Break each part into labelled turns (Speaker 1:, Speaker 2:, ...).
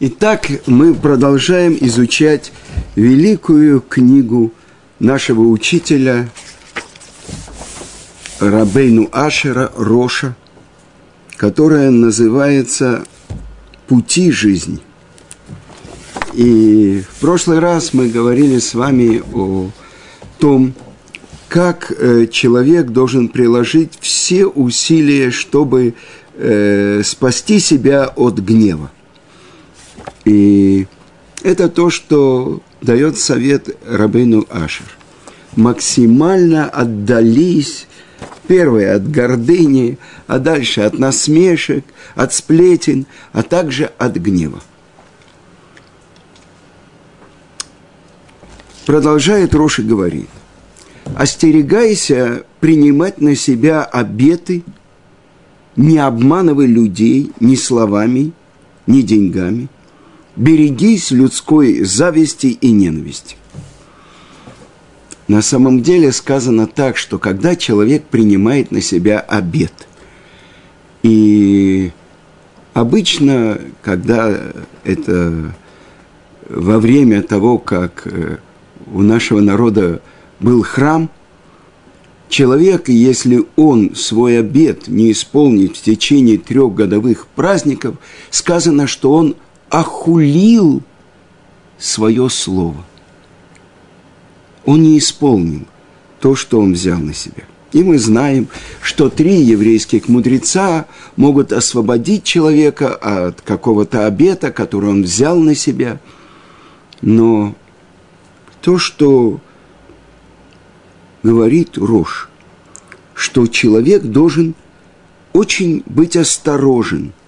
Speaker 1: Итак, мы продолжаем изучать великую книгу нашего учителя Рабейну Ашера Роша, которая называется «Пути жизни». И в прошлый раз мы говорили с вами о том, как э, человек должен приложить все усилия, чтобы э, спасти себя от гнева. И это то, что дает совет Рабейну Ашер. Максимально отдались, первое, от гордыни, а дальше от насмешек, от сплетен, а также от гнева. Продолжает Роши говорит, остерегайся принимать на себя обеты, не обманывай людей ни словами, ни деньгами, берегись людской зависти и ненависти. На самом деле сказано так, что когда человек принимает на себя обед, и обычно, когда это во время того, как э, у нашего народа был храм, человек, если он свой обед не исполнит в течение трех годовых праздников, сказано, что он охулил свое слово. Он не исполнил то, что он взял на себя. И мы знаем, что три еврейских мудреца могут освободить человека от какого-то обета, который он взял на себя. Но то, что говорит Рош, что человек должен очень быть осторожен –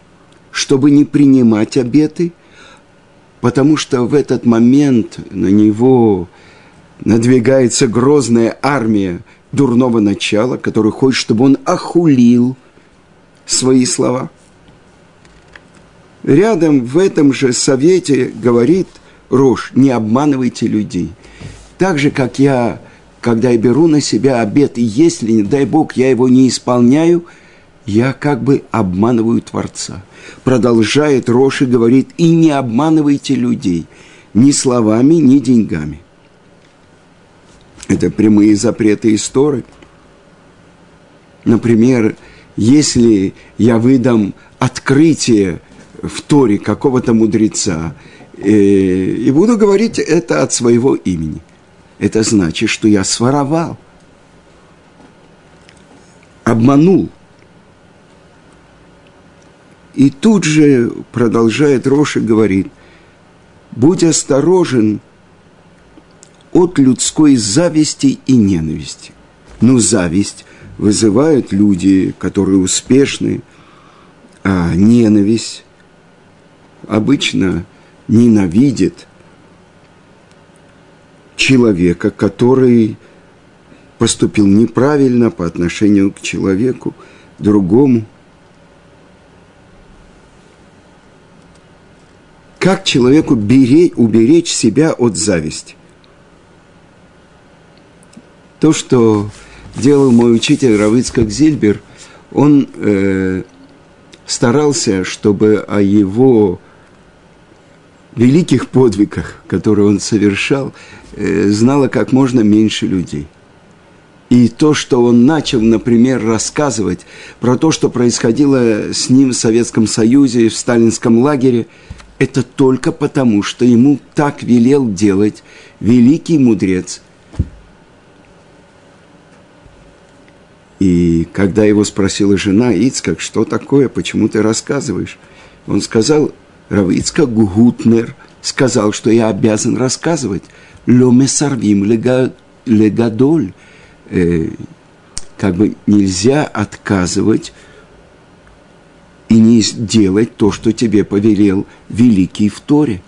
Speaker 1: чтобы не принимать обеты, потому что в этот момент на него надвигается грозная армия дурного начала, который хочет, чтобы он охулил свои слова. Рядом в этом же совете говорит Рош, не обманывайте людей. Так же, как я, когда я беру на себя обет, и если, не дай Бог, я его не исполняю – я как бы обманываю Творца. Продолжает Роши, говорит, и не обманывайте людей ни словами, ни деньгами. Это прямые запреты истории. Например, если я выдам открытие в Торе какого-то мудреца э, и буду говорить это от своего имени, это значит, что я своровал, обманул. И тут же продолжает Роши говорит, будь осторожен от людской зависти и ненависти. Ну, зависть вызывают люди, которые успешны, а ненависть обычно ненавидит человека, который поступил неправильно по отношению к человеку другому – Как человеку беречь, уберечь себя от зависти? То, что делал мой учитель Равицкак Зильбер, он э, старался, чтобы о его великих подвигах, которые он совершал, э, знало как можно меньше людей. И то, что он начал, например, рассказывать про то, что происходило с ним в Советском Союзе, в сталинском лагере – это только потому, что ему так велел делать великий мудрец. И когда его спросила жена, Ицкак, что такое, почему ты рассказываешь? Он сказал, Рав Ицкак Гутнер сказал, что я обязан рассказывать. Ломе сорвим легадоль. Э, как бы нельзя отказывать и не сделать то, что тебе повелел великий в Торе.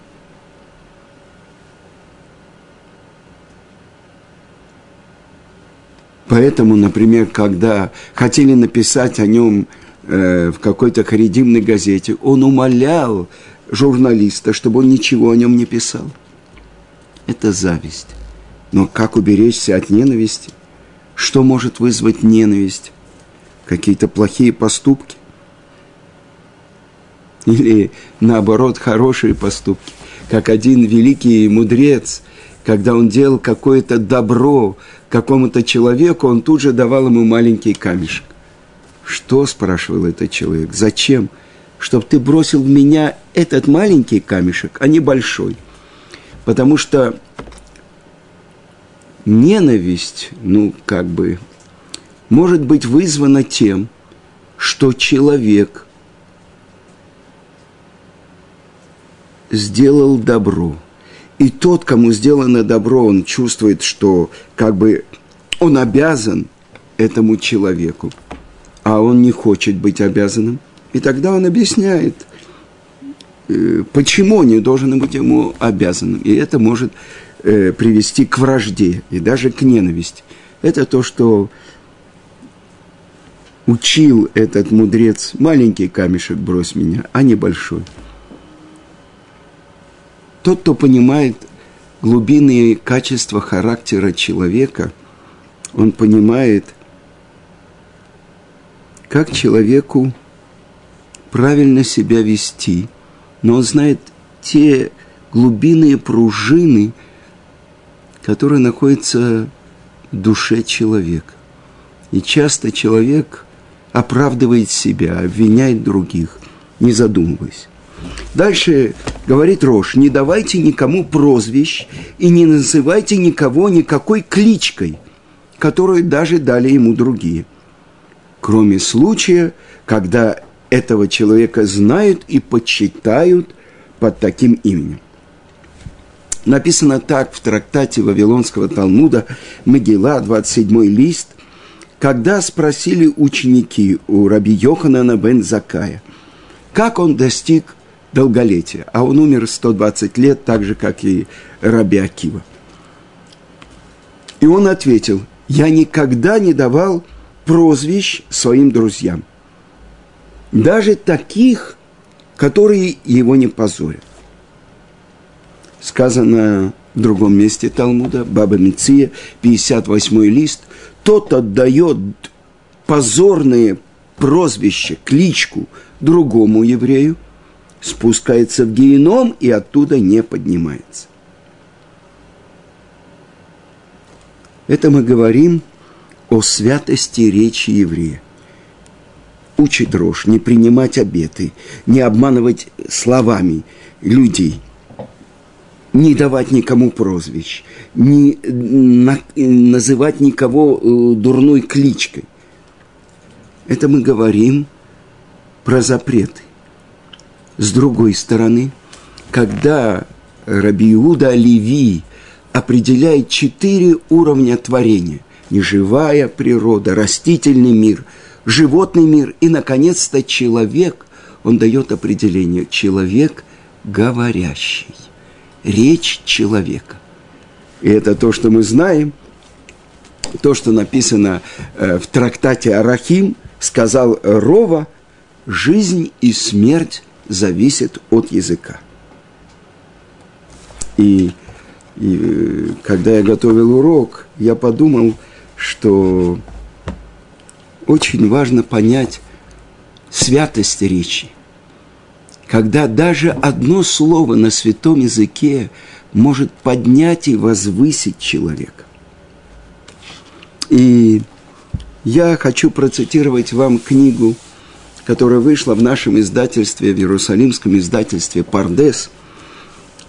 Speaker 1: Поэтому, например, когда хотели написать о нем э, в какой-то харидимной газете, он умолял журналиста, чтобы он ничего о нем не писал. Это зависть. Но как уберечься от ненависти? Что может вызвать ненависть? Какие-то плохие поступки? Или наоборот хорошие поступки. Как один великий мудрец, когда он делал какое-то добро какому-то человеку, он тут же давал ему маленький камешек. Что, спрашивал этот человек, зачем? Чтобы ты бросил в меня этот маленький камешек, а не большой. Потому что ненависть, ну, как бы, может быть вызвана тем, что человек сделал добро. И тот, кому сделано добро, он чувствует, что как бы он обязан этому человеку, а он не хочет быть обязанным. И тогда он объясняет, э, почему не должен быть ему обязанным. И это может э, привести к вражде и даже к ненависти. Это то, что учил этот мудрец. Маленький камешек брось меня, а не большой. Тот, кто понимает глубинные качества характера человека, он понимает, как человеку правильно себя вести, но он знает те глубинные пружины, которые находятся в душе человека. И часто человек оправдывает себя, обвиняет других, не задумываясь. Дальше говорит Рош, не давайте никому прозвищ и не называйте никого никакой кличкой, которую даже дали ему другие. Кроме случая, когда этого человека знают и почитают под таким именем. Написано так в трактате Вавилонского Талмуда, Могила, 27 лист, когда спросили ученики у раби Йоханана бен Закая, как он достиг долголетия, а он умер 120 лет, так же, как и раби Акива. И он ответил, я никогда не давал прозвищ своим друзьям, даже таких, которые его не позорят. Сказано в другом месте Талмуда, Баба Меция, 58 лист, тот отдает позорное прозвище, кличку другому еврею, спускается в геном и оттуда не поднимается. Это мы говорим о святости речи еврея. Учит рожь не принимать обеты, не обманывать словами людей – не давать никому прозвищ, не на, называть никого э, дурной кличкой. Это мы говорим про запреты. С другой стороны, когда Раби Леви определяет четыре уровня творения – неживая природа, растительный мир, животный мир и, наконец-то, человек, он дает определение – человек говорящий речь человека. И это то, что мы знаем, то, что написано э, в трактате Арахим, сказал Рова, жизнь и смерть зависят от языка. И, и э, когда я готовил урок, я подумал, что очень важно понять святость речи когда даже одно слово на святом языке может поднять и возвысить человека. И я хочу процитировать вам книгу, которая вышла в нашем издательстве, в Иерусалимском издательстве «Пардес».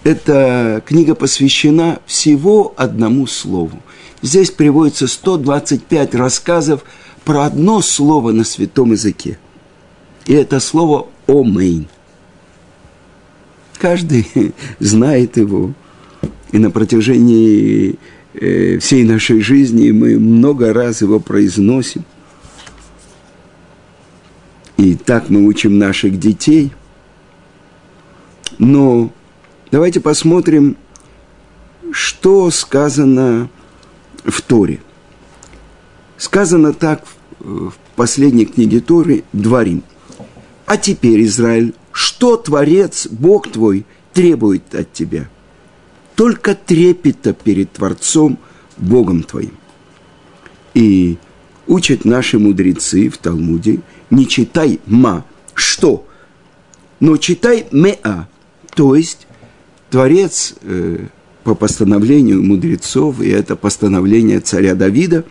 Speaker 1: Эта книга посвящена всего одному слову. Здесь приводится 125 рассказов про одно слово на святом языке. И это слово «омейн». Каждый знает его. И на протяжении э, всей нашей жизни мы много раз его произносим. И так мы учим наших детей. Но давайте посмотрим, что сказано в Торе. Сказано так в последней книге Торы «Дворим». А теперь, Израиль, что Творец, Бог твой, требует от тебя? Только трепета перед Творцом, Богом твоим. И учат наши мудрецы в Талмуде, не читай ма, что, но читай меа, то есть Творец э, по постановлению мудрецов, и это постановление царя Давида,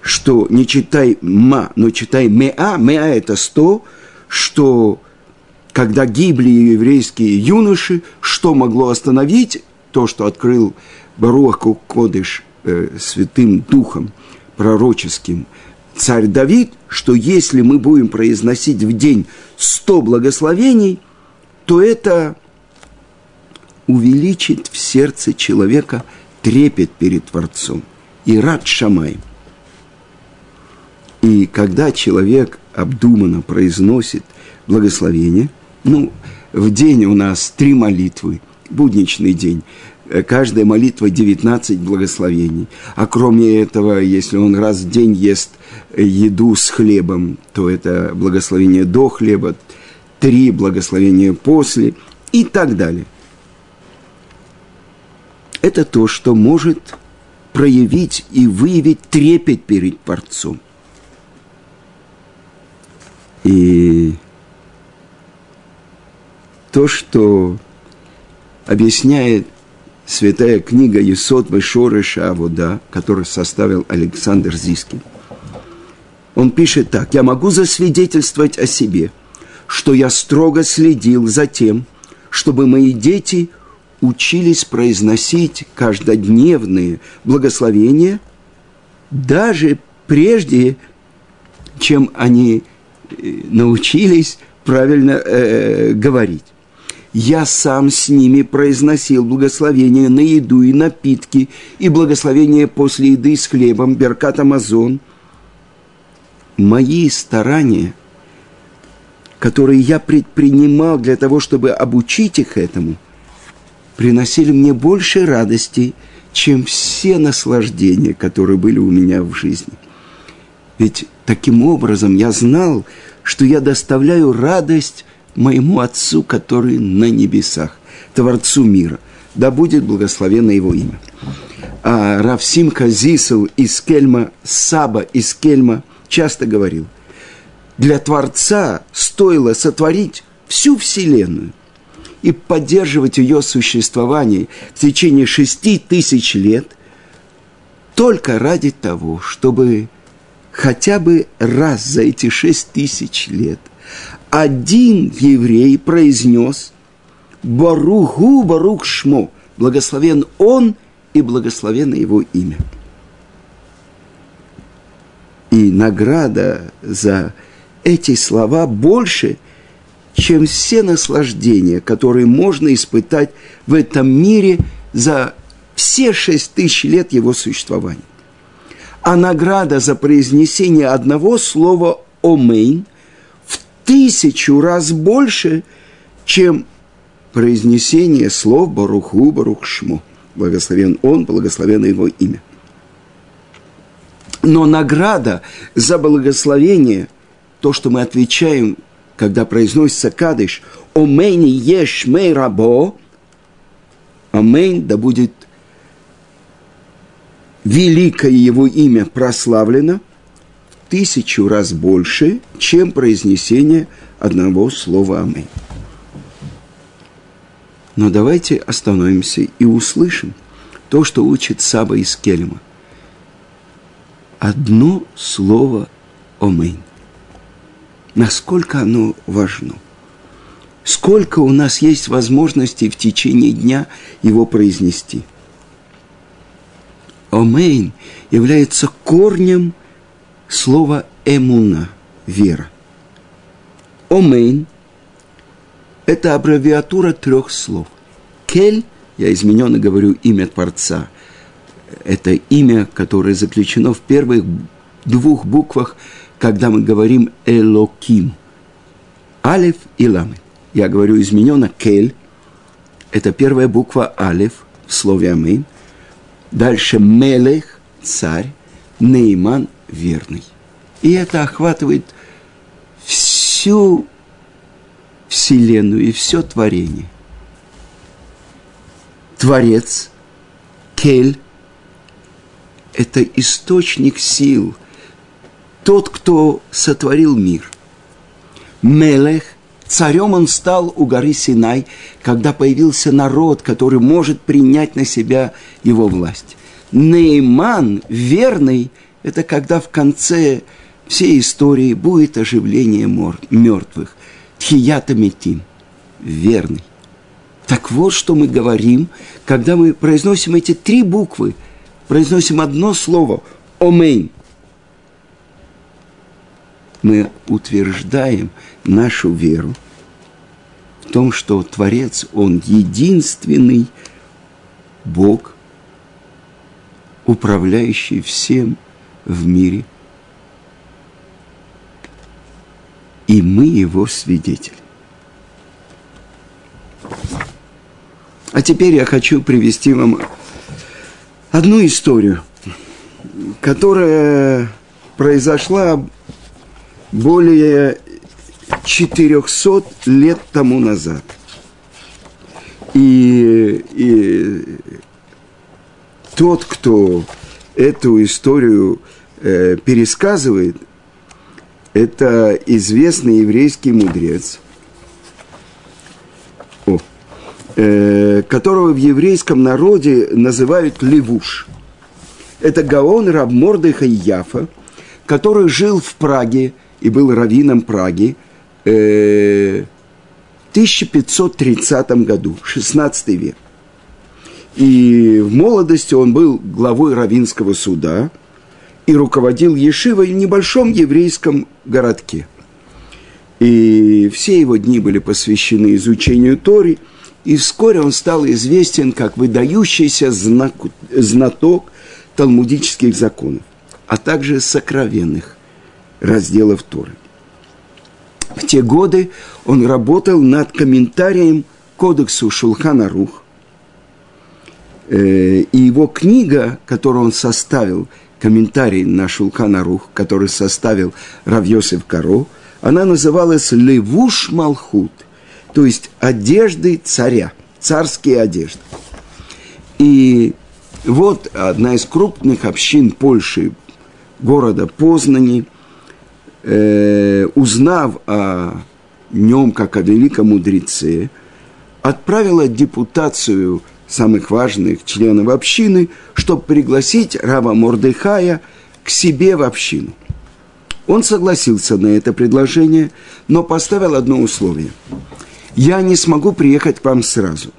Speaker 1: что не читай ма, но читай меа, меа это сто, что когда гибли еврейские юноши, что могло остановить то, что открыл Баруаху Кодыш э, святым духом пророческим царь Давид, что если мы будем произносить в день сто благословений, то это увеличит в сердце человека трепет перед Творцом и рад Шамай. И когда человек обдуманно произносит благословение, ну, в день у нас три молитвы, будничный день, каждая молитва 19 благословений. А кроме этого, если он раз в день ест еду с хлебом, то это благословение до хлеба, три благословения после и так далее это то, что может проявить и выявить трепет перед Творцом. И то, что объясняет святая книга Есот Вешорыша Авода, которую составил Александр Зискин. Он пишет так, «Я могу засвидетельствовать о себе, что я строго следил за тем, чтобы мои дети – учились произносить каждодневные благословения, даже прежде, чем они э, научились правильно э, говорить. Я сам с ними произносил благословения на еду и напитки, и благословения после еды с хлебом, Беркат Амазон. Мои старания, которые я предпринимал для того, чтобы обучить их этому – приносили мне больше радости, чем все наслаждения, которые были у меня в жизни. Ведь таким образом я знал, что я доставляю радость моему Отцу, который на небесах, Творцу мира. Да будет благословено Его имя. А Равсимка Зисел из Кельма, Саба из Кельма часто говорил, для Творца стоило сотворить всю Вселенную – и поддерживать ее существование в течение шести тысяч лет только ради того, чтобы хотя бы раз за эти шесть тысяч лет один еврей произнес «Баруху Барух Шмо» – благословен он и благословено его имя. И награда за эти слова больше – чем все наслаждения, которые можно испытать в этом мире за все шесть тысяч лет его существования. А награда за произнесение одного слова «омейн» тысячу раз больше, чем произнесение слов «баруху барухшмо». Благословен он, благословено его имя. Но награда за благословение, то, что мы отвечаем когда произносится кадиш, «אמן יהא שמיה רבא», «אמן» да будет великое его имя прославлено тысячу раз больше, чем произнесение одного слова «אמן». Но давайте остановимся и услышим то, что учит Саба из Кельма. Одно слово «אמן» насколько оно важно. Сколько у нас есть возможностей в течение дня его произнести. אמן является корнем слова אמונה – вера. אמן – это аббревиатура трех слов. קל, я измененно говорю имя Творца, это имя, которое заключено в первых двух буквах – когда мы говорим «элоким». Алиф и ламы. Я говорю измененно «кель». Это первая буква «алиф» в слове «амин». Дальше «мелех» – царь, «нейман» – верный. И это охватывает всю Вселенную и все творение. Творец, Кель – это источник сил – тот, кто сотворил мир. Мелех Царем он стал у горы Синай, когда появился народ, который может принять на себя его власть. Нейман, верный, это когда в конце всей истории будет оживление мертвых. Тхията метим, верный. Так вот, что мы говорим, когда мы произносим эти три буквы, произносим одно слово «Омейн». Мы утверждаем нашу веру в том, что Творец, Он единственный Бог, управляющий всем в мире. И мы Его свидетели. А теперь я хочу привести вам одну историю, которая произошла более 400 лет тому назад. И, и тот, кто эту историю э, пересказывает, это известный еврейский мудрец – Э, которого в еврейском народе называют Левуш. Это Гаон Рабмордыха Яфа, который жил в Праге и был раввином Праги э, в 1530 году, 16 век. И в молодости он был главой равинского суда и руководил Ешивой в небольшом еврейском городке. И все его дни были посвящены изучению Тори – и вскоре он стал известен как выдающийся знак, знаток талмудических законов, а также сокровенных разделов Торы. В те годы он работал над комментарием кодексу Шулхана Рух, и его книга, которую он составил, комментарий на Шулхана Рух, который составил Равьосев Каро, она называлась «Левуш Малхут», то есть одежды царя, царские одежды. И вот одна из крупных общин Польши, города Познани, э, узнав о нем как о великом мудреце, отправила депутацию самых важных членов общины, чтобы пригласить Рава Мордыхая к себе в общину. Он согласился на это предложение, но поставил одно условие – я не смогу приехать к вам сразу.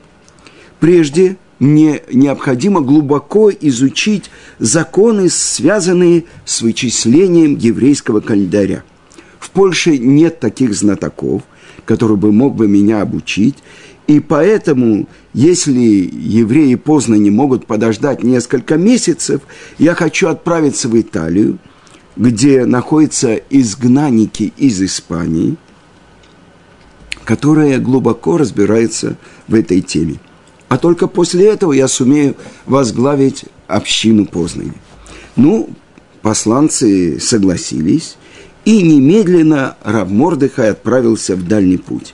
Speaker 1: Прежде мне необходимо глубоко изучить законы, связанные с вычислением еврейского календаря. В Польше нет таких знатоков, который бы мог бы меня обучить, и поэтому, если евреи поздно не могут подождать несколько месяцев, я хочу отправиться в Италию, где находятся изгнанники из Испании – которая глубоко разбирается в этой теме. А только после этого я сумею возглавить общину Познани. Ну, посланцы согласились, и немедленно раб Мордыхай отправился в дальний путь.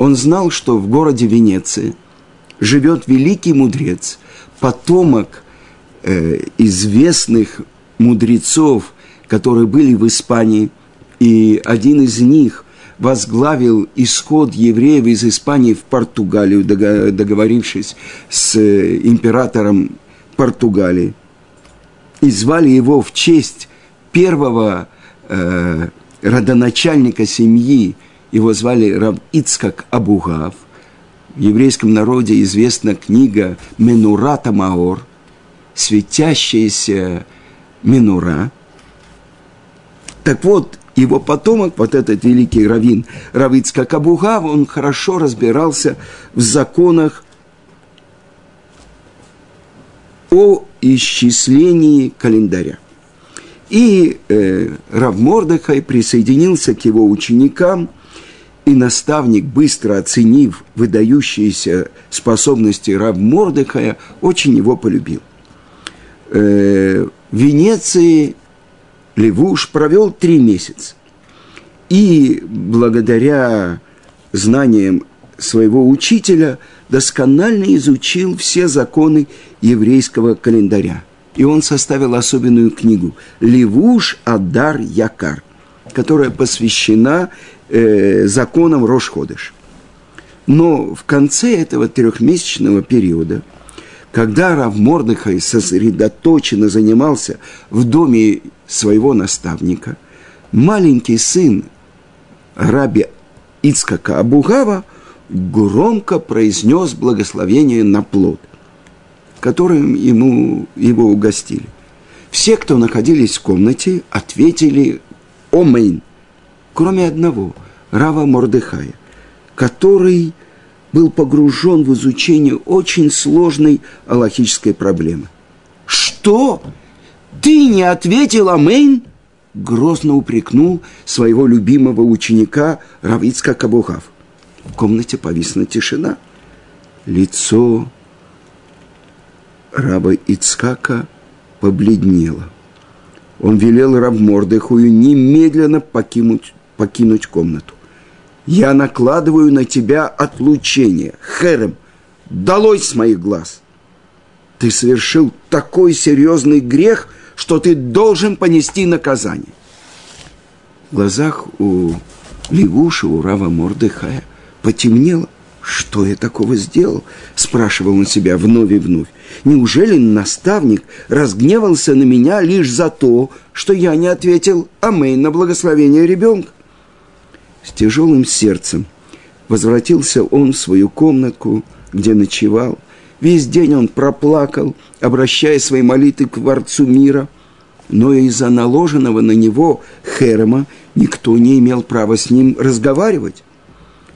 Speaker 1: Он знал, что в городе Венеции живет великий мудрец, потомок э, известных мудрецов, которые были в Испании, и один из них – возглавил исход евреев из Испании в Португалию, договорившись с э, императором Португалии. И звали его в честь первого э, родоначальника семьи, его звали Рав Ицкак Абугав. В еврейском народе известна книга Менурата Маор, светящаяся Менура. Так вот, его потомок, вот этот великий раввин Равицка Кабугав, он хорошо разбирался в законах о исчислении календаря. И э, Рав Мордыхай присоединился к его ученикам, и наставник, быстро оценив выдающиеся способности Рав Мордыхая, очень его полюбил. Э, в Венеции Левуш провел три месяца. И благодаря знаниям своего учителя досконально изучил все законы еврейского календаря. И он составил особенную книгу «Левуш Адар Якар». которая посвящена э, законам Рошходыш. Но в конце этого трехмесячного периода, когда Рав Мордыхай сосредоточенно занимался в доме своего наставника, маленький сын раби Ицкака Абугава громко произнес благословение на плод, которым ему его угостили. Все, кто находились в комнате, ответили «Омейн», кроме одного, Рава Мордыхая, который был погружен в изучение очень сложной аллахической проблемы. «Что? Ты не ответил Амейн?» Грозно упрекнул своего любимого ученика Равицка Кабухав. В комнате повисла тишина. Лицо раба Ицкака побледнело. Он велел Равмордыхую немедленно покинуть, покинуть комнату. «Я накладываю на тебя отлучение, Херем, долой с моих глаз!» Ты совершил такой серьезный грех, что ты должен понести наказание. В глазах у Левуши, у Рава Мордыхая потемнело. Что я такого сделал? Спрашивал он себя вновь и вновь. Неужели наставник разгневался на меня лишь за то, что я не ответил «Амейн» на благословение ребенка? С тяжелым сердцем возвратился он в свою комнатку, где ночевал. Весь день он проплакал, обращая свои молитвы к Творцу мира. Но из-за наложенного на него Херема никто не имел права с ним разговаривать.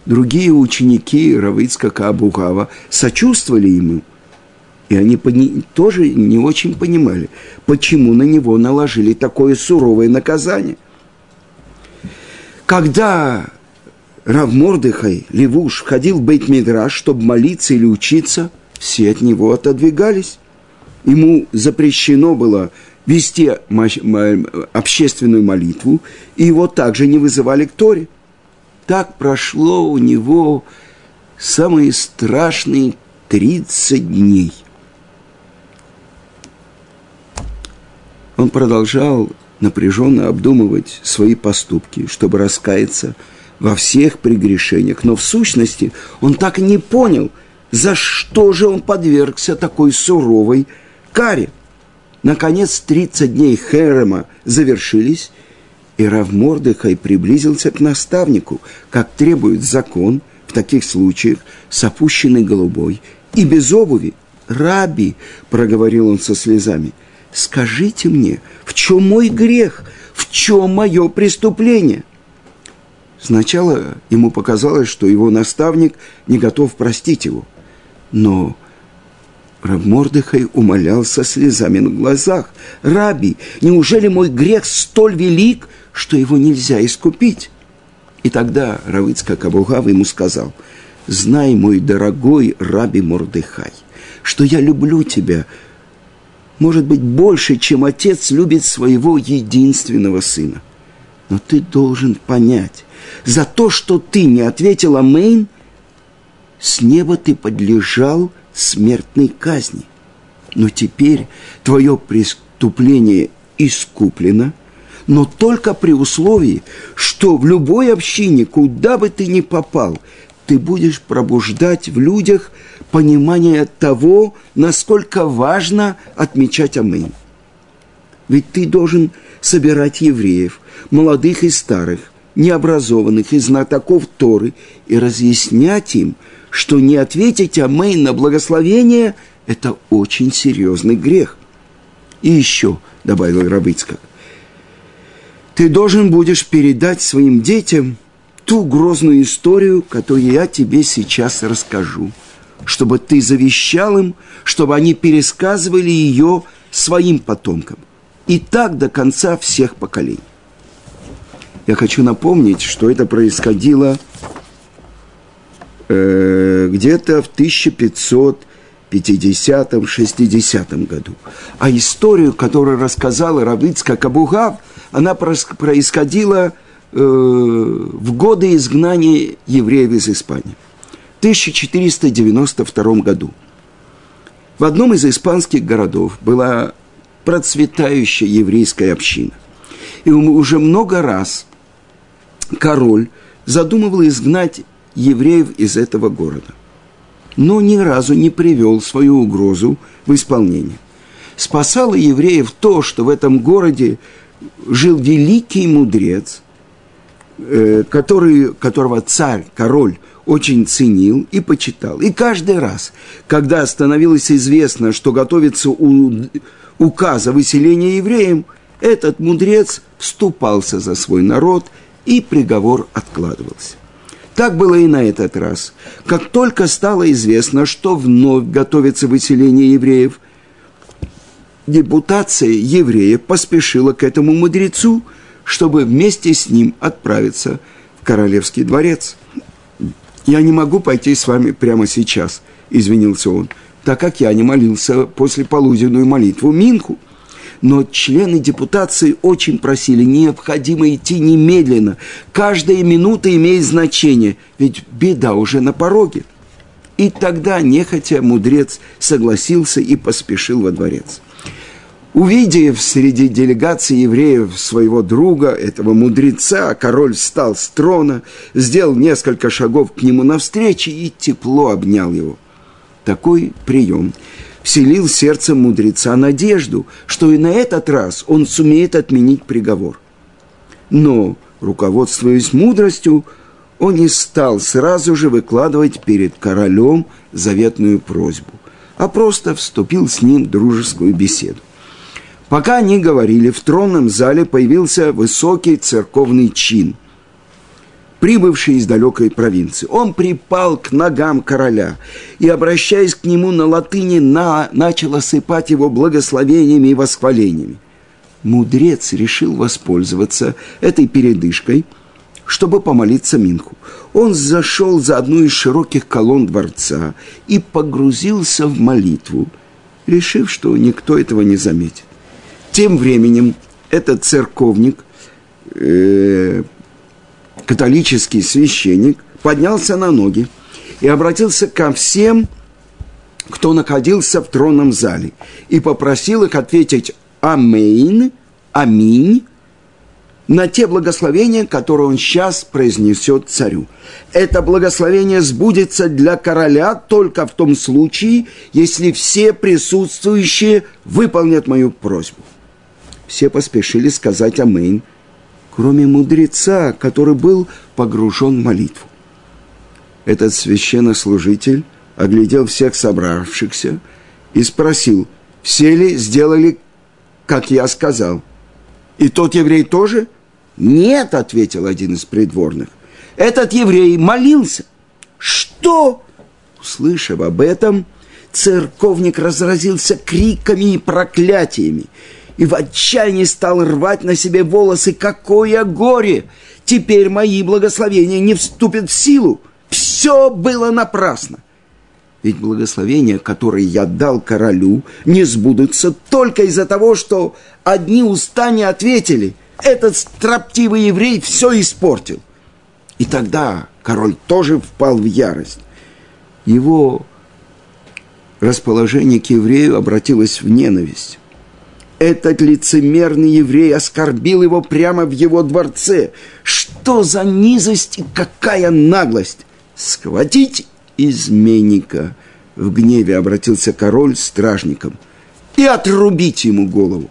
Speaker 1: Другие ученики Равицка Кабухава сочувствовали ему, и они тоже не очень понимали, почему на него наложили такое суровое наказание. Когда Рав Мордыхай, Левуш, входил в Бейт-Мидраш, чтобы молиться или учиться, все от него отодвигались. Ему запрещено было вести общественную молитву, и его также не вызывали к Торе – так прошло у него самые страшные 30 дней. Он продолжал напряженно обдумывать свои поступки, чтобы раскаяться во всех прегрешениях. Но в сущности он так и не понял, за что же он подвергся такой суровой каре. Наконец, 30 дней Херема завершились, и Равмордыхай приблизился к наставнику, как требует закон в таких случаях с опущенной голубой и без обуви. «Раби», — проговорил он со слезами, — «скажите мне, в чем мой грех, в чем мое преступление?» Сначала ему показалось, что его наставник не готов простить его. Но Равмордыхай умолял со слезами на глазах. «Раби, неужели мой грех столь велик, что его нельзя искупить. И тогда Равыцкак Абугав ему сказал, «Знай, мой дорогой Раби Мордыхай, что я люблю тебя, может быть, больше, чем отец любит своего единственного сына. Но ты должен понять, за то, что ты не ответил Амейн, с неба ты подлежал смертной казни. Но теперь твое преступление искуплено – но только при условии, что в любой общине, куда бы ты ни попал, ты будешь пробуждать в людях понимание того, насколько важно отмечать Аминь. Ведь ты должен собирать евреев, молодых и старых, необразованных и знатоков Торы, и разъяснять им, что не ответить Амейн на благословение – это очень серьезный грех. И еще, добавил Рабыцкак, ты должен будешь передать своим детям ту грозную историю, которую я тебе сейчас расскажу, чтобы ты завещал им, чтобы они пересказывали ее своим потомкам. И так до конца всех поколений. Я хочу напомнить, что это происходило э, где-то в 1550-60 году. А историю, которую рассказала Равицка Кабугав – она происходила э, в годы изгнания евреев из Испании. В 1492 году в одном из испанских городов была процветающая еврейская община. И уже много раз король задумывал изгнать евреев из этого города, но ни разу не привел свою угрозу в исполнение. Спасало евреев то, что в этом городе жил великий мудрец, э, который, которого царь, король очень ценил и почитал. И каждый раз, когда становилось известно, что готовится указ о выселении евреям, этот мудрец вступался за свой народ, и приговор откладывался. Так было и на этот раз. Как только стало известно, что вновь готовится выселение евреев, депутация евреев поспешила к этому мудрецу, чтобы вместе с ним отправиться в королевский дворец. «Я не могу пойти с вами прямо сейчас», – извинился он, так как я не молился после полуденную молитву Минку. Но члены депутации очень просили, необходимо идти немедленно. Каждая минута имеет значение, ведь беда уже на пороге. И тогда, нехотя, мудрец согласился и поспешил во дворец. Увидев среди делегации евреев своего друга, этого мудреца, король встал с трона, сделал несколько шагов к нему навстречу и тепло обнял его. Такой прием – вселил в сердце мудреца надежду, что и на этот раз он сумеет отменить приговор. Но, руководствуясь мудростью, он не стал сразу же выкладывать перед королем заветную просьбу, а просто вступил с ним в дружескую беседу. Пока они говорили, в тронном зале появился высокий церковный чин – прибывший из далекой провинции. Он припал к ногам короля и, обращаясь к нему на латыни, на, начал осыпать его благословениями и восхвалениями. Мудрец решил воспользоваться этой передышкой, чтобы помолиться Минху. Он зашел за одну из широких колонн дворца и погрузился в молитву, решив, что никто этого не заметит. Тем временем этот церковник э, католический священник поднялся на ноги и обратился ко всем, кто находился в тронном зале, и попросил их ответить «Амейн», «Аминь», на те благословения, которые он сейчас произнесет царю. Это благословение сбудется для короля только в том случае, если все присутствующие выполнят мою просьбу. Все поспешили сказать «Амейн», кроме мудреца, который был погружен в молитву. Этот священнослужитель оглядел всех собравшихся и спросил, все ли сделали, как я сказал. И тот еврей тоже? Нет, ответил один из придворных. Этот еврей молился. Что? Услышав об этом, церковник разразился криками и проклятиями и в отчаянии стал рвать на себе волосы. Какое горе! Теперь мои благословения не вступят в силу. Все было напрасно. Ведь благословения, которые я дал королю, не сбудутся только из-за того, что одни уста не ответили. Этот строптивый еврей все испортил. И тогда король тоже впал в ярость. Его расположение к еврею обратилось в ненависть. Этот лицемерный еврей оскорбил его прямо в его дворце. Что за низость и какая наглость! Схватить изменника! В гневе обратился король стражником и отрубить ему голову.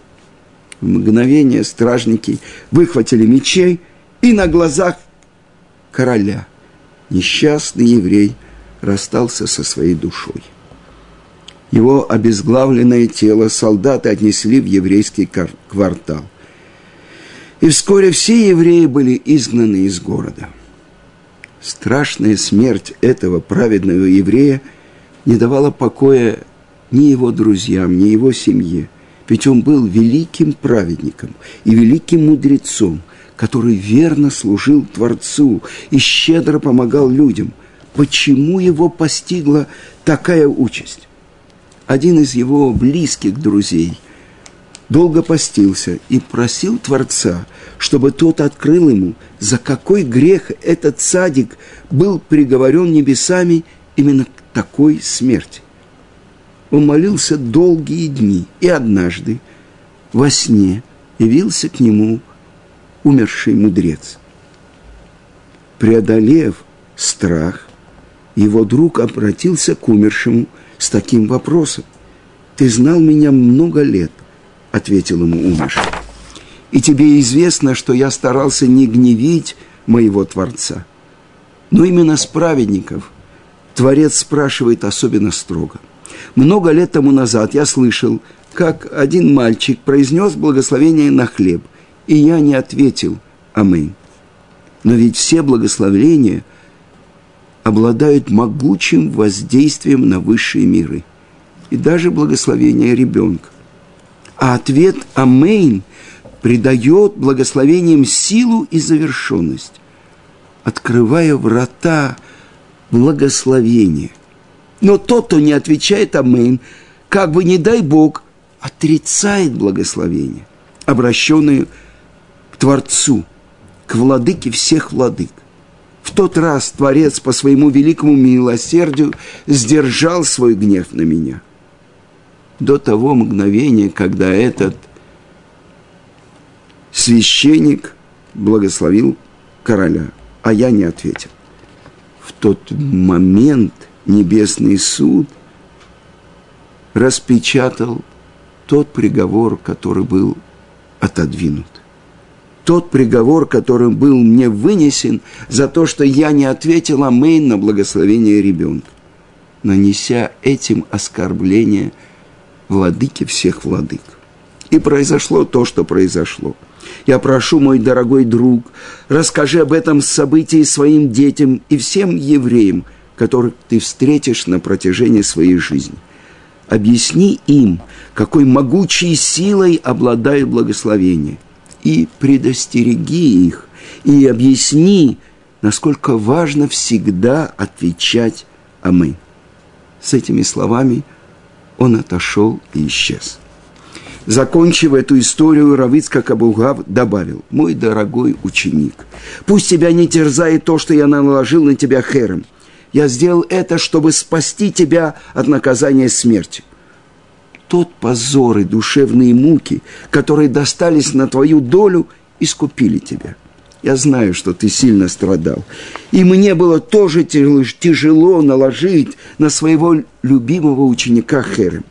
Speaker 1: В мгновение стражники выхватили мечей и на глазах короля несчастный еврей расстался со своей душой. Его обезглавленное тело солдаты отнесли в еврейский квартал. И вскоре все евреи были изгнаны из города. Страшная смерть этого праведного еврея не давала покоя ни его друзьям, ни его семье. Ведь он был великим праведником и великим мудрецом, который верно служил Творцу и щедро помогал людям. Почему его постигла такая участь? Один из его близких друзей долго постился и просил Творца, чтобы тот открыл ему, за какой грех этот садик был приговорен небесами именно к такой смерти. Он молился долгие дни, и однажды во сне явился к нему умерший мудрец. Преодолев страх, его друг обратился к умершему с таким вопросом. «Ты знал меня много лет», — ответил ему умерший. «И тебе известно, что я старался не гневить моего Творца. Но именно с праведников Творец спрашивает особенно строго. Много лет тому назад я слышал, как один мальчик произнес благословение на хлеб, и я не ответил «Аминь». Но ведь все благословения обладают могучим воздействием на высшие миры. И даже благословение ребенка. А ответ «Амейн» придает благословениям силу и завершенность, открывая врата благословения. Но тот, кто не отвечает «Амейн», как бы не дай Бог, отрицает благословение, обращенное к Творцу, к владыке всех владык. В тот раз Творец по своему великому милосердию сдержал свой гнев на меня. До того мгновения, когда этот священник благословил короля, а я не ответил. В тот момент небесный суд распечатал тот приговор, который был отодвинут тот приговор, который был мне вынесен за то, что я не ответил Амейн на благословение ребенка, нанеся этим оскорбление владыке всех владык. И произошло то, что произошло. Я прошу, мой дорогой друг, расскажи об этом событии своим детям и всем евреям, которых ты встретишь на протяжении своей жизни. Объясни им, какой могучей силой обладает благословение – и предостереги их, и объясни, насколько важно всегда отвечать «Аминь». С этими словами он отошел и исчез. Закончив эту историю, Равицкак Абугав добавил, «Мой дорогой ученик, пусть тебя не терзает то, что я наложил на тебя хером. Я сделал это, чтобы спасти тебя от наказания смерти тот позор и душевные муки, которые достались на твою долю, искупили тебя. Я знаю, что ты сильно страдал. И мне было тоже тяжело наложить на своего любимого ученика Херем.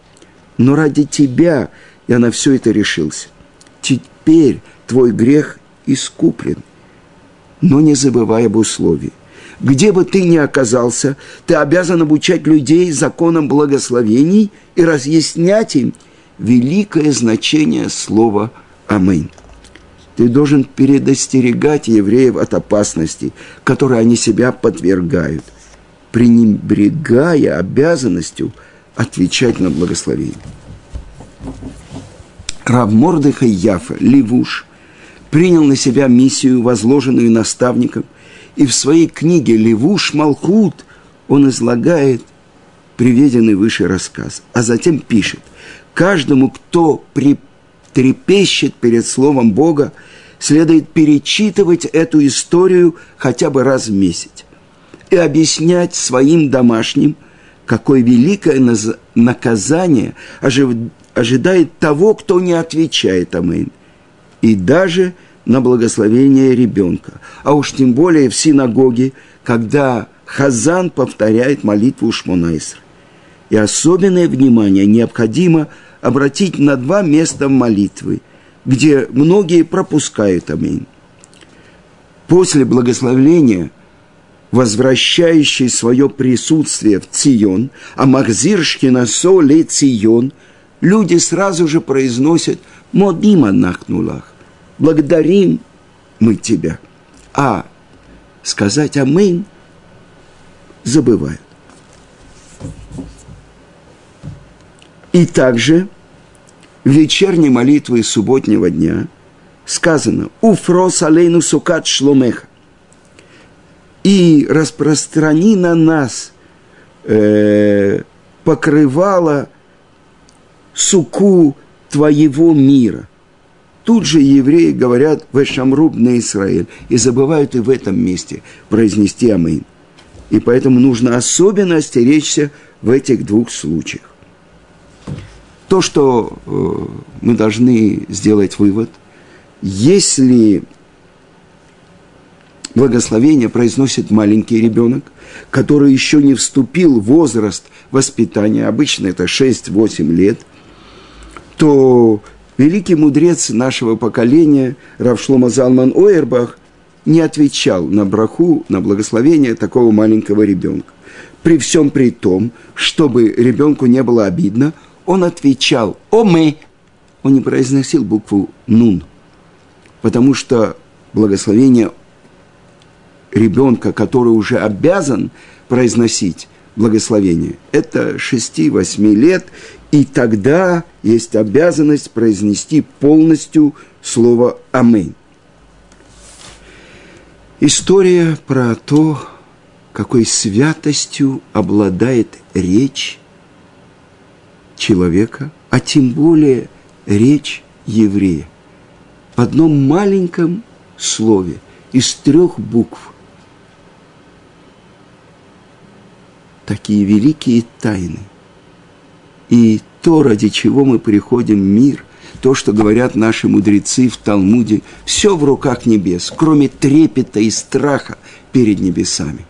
Speaker 1: Но ради тебя я на все это решился. Теперь твой грех искуплен. Но не забывай об условии. Где бы ты ни оказался, ты обязан обучать людей законам благословений и разъяснять им великое значение слова «Аминь». Ты должен предостерегать евреев от опасностей, которые они себя подвергают, пренебрегая обязанностью отвечать на благословение. Рав Мордыха Яфа, Левуш, принял на себя миссию, возложенную наставником – и в своей книге «Левуш Малхут» он излагает приведенный выше рассказ, а затем пишет, каждому, кто трепещет перед Словом Бога, следует перечитывать эту историю хотя бы раз в месяц и объяснять своим домашним, какое великое наказание ожидает того, кто не отвечает Амин. И даже – на благословение ребенка. А уж тем более в синагоге, когда Хазан повторяет молитву Шмонайср. И особенное внимание необходимо обратить на два места молитвы, где многие пропускают аминь. После благословления, возвращающий свое присутствие в Цион, а Махзир Шкинасо ле Цион, люди сразу же произносят «Модима нахнулах» благодарим мы Тебя. А сказать Аминь забывают. И также в вечерней молитве субботнего дня сказано «Уфрос алейну сукат шломеха» и распространи на нас э, покрывало суку твоего мира. Тут же евреи говорят «Вешамруб на Израиль» и забывают и в этом месте произнести «Амин». И поэтому нужно особенно остеречься в этих двух случаях. То, что э, мы должны сделать вывод, если благословение произносит маленький ребенок, который еще не вступил в возраст воспитания, обычно это 6-8 лет, то великий мудрец нашего поколения Равшлома Залман Ойербах не отвечал на браху, на благословение такого маленького ребенка. При всем при том, чтобы ребенку не было обидно, он отвечал «О мы!» Он не произносил букву «нун», потому что благословение ребенка, который уже обязан произносить благословение, это 6-8 лет, и тогда есть обязанность произнести полностью слово «Аминь». История про то, какой святостью обладает речь человека, а тем более речь еврея. В одном маленьком слове из трех букв. Такие великие тайны. И то, ради чего мы приходим в мир, то, что говорят наши мудрецы в Талмуде, все в руках небес, кроме трепета и страха перед небесами.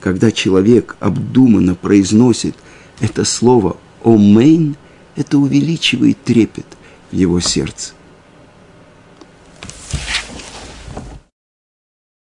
Speaker 1: Когда человек обдуманно произносит это слово «омейн», это увеличивает трепет в его сердце.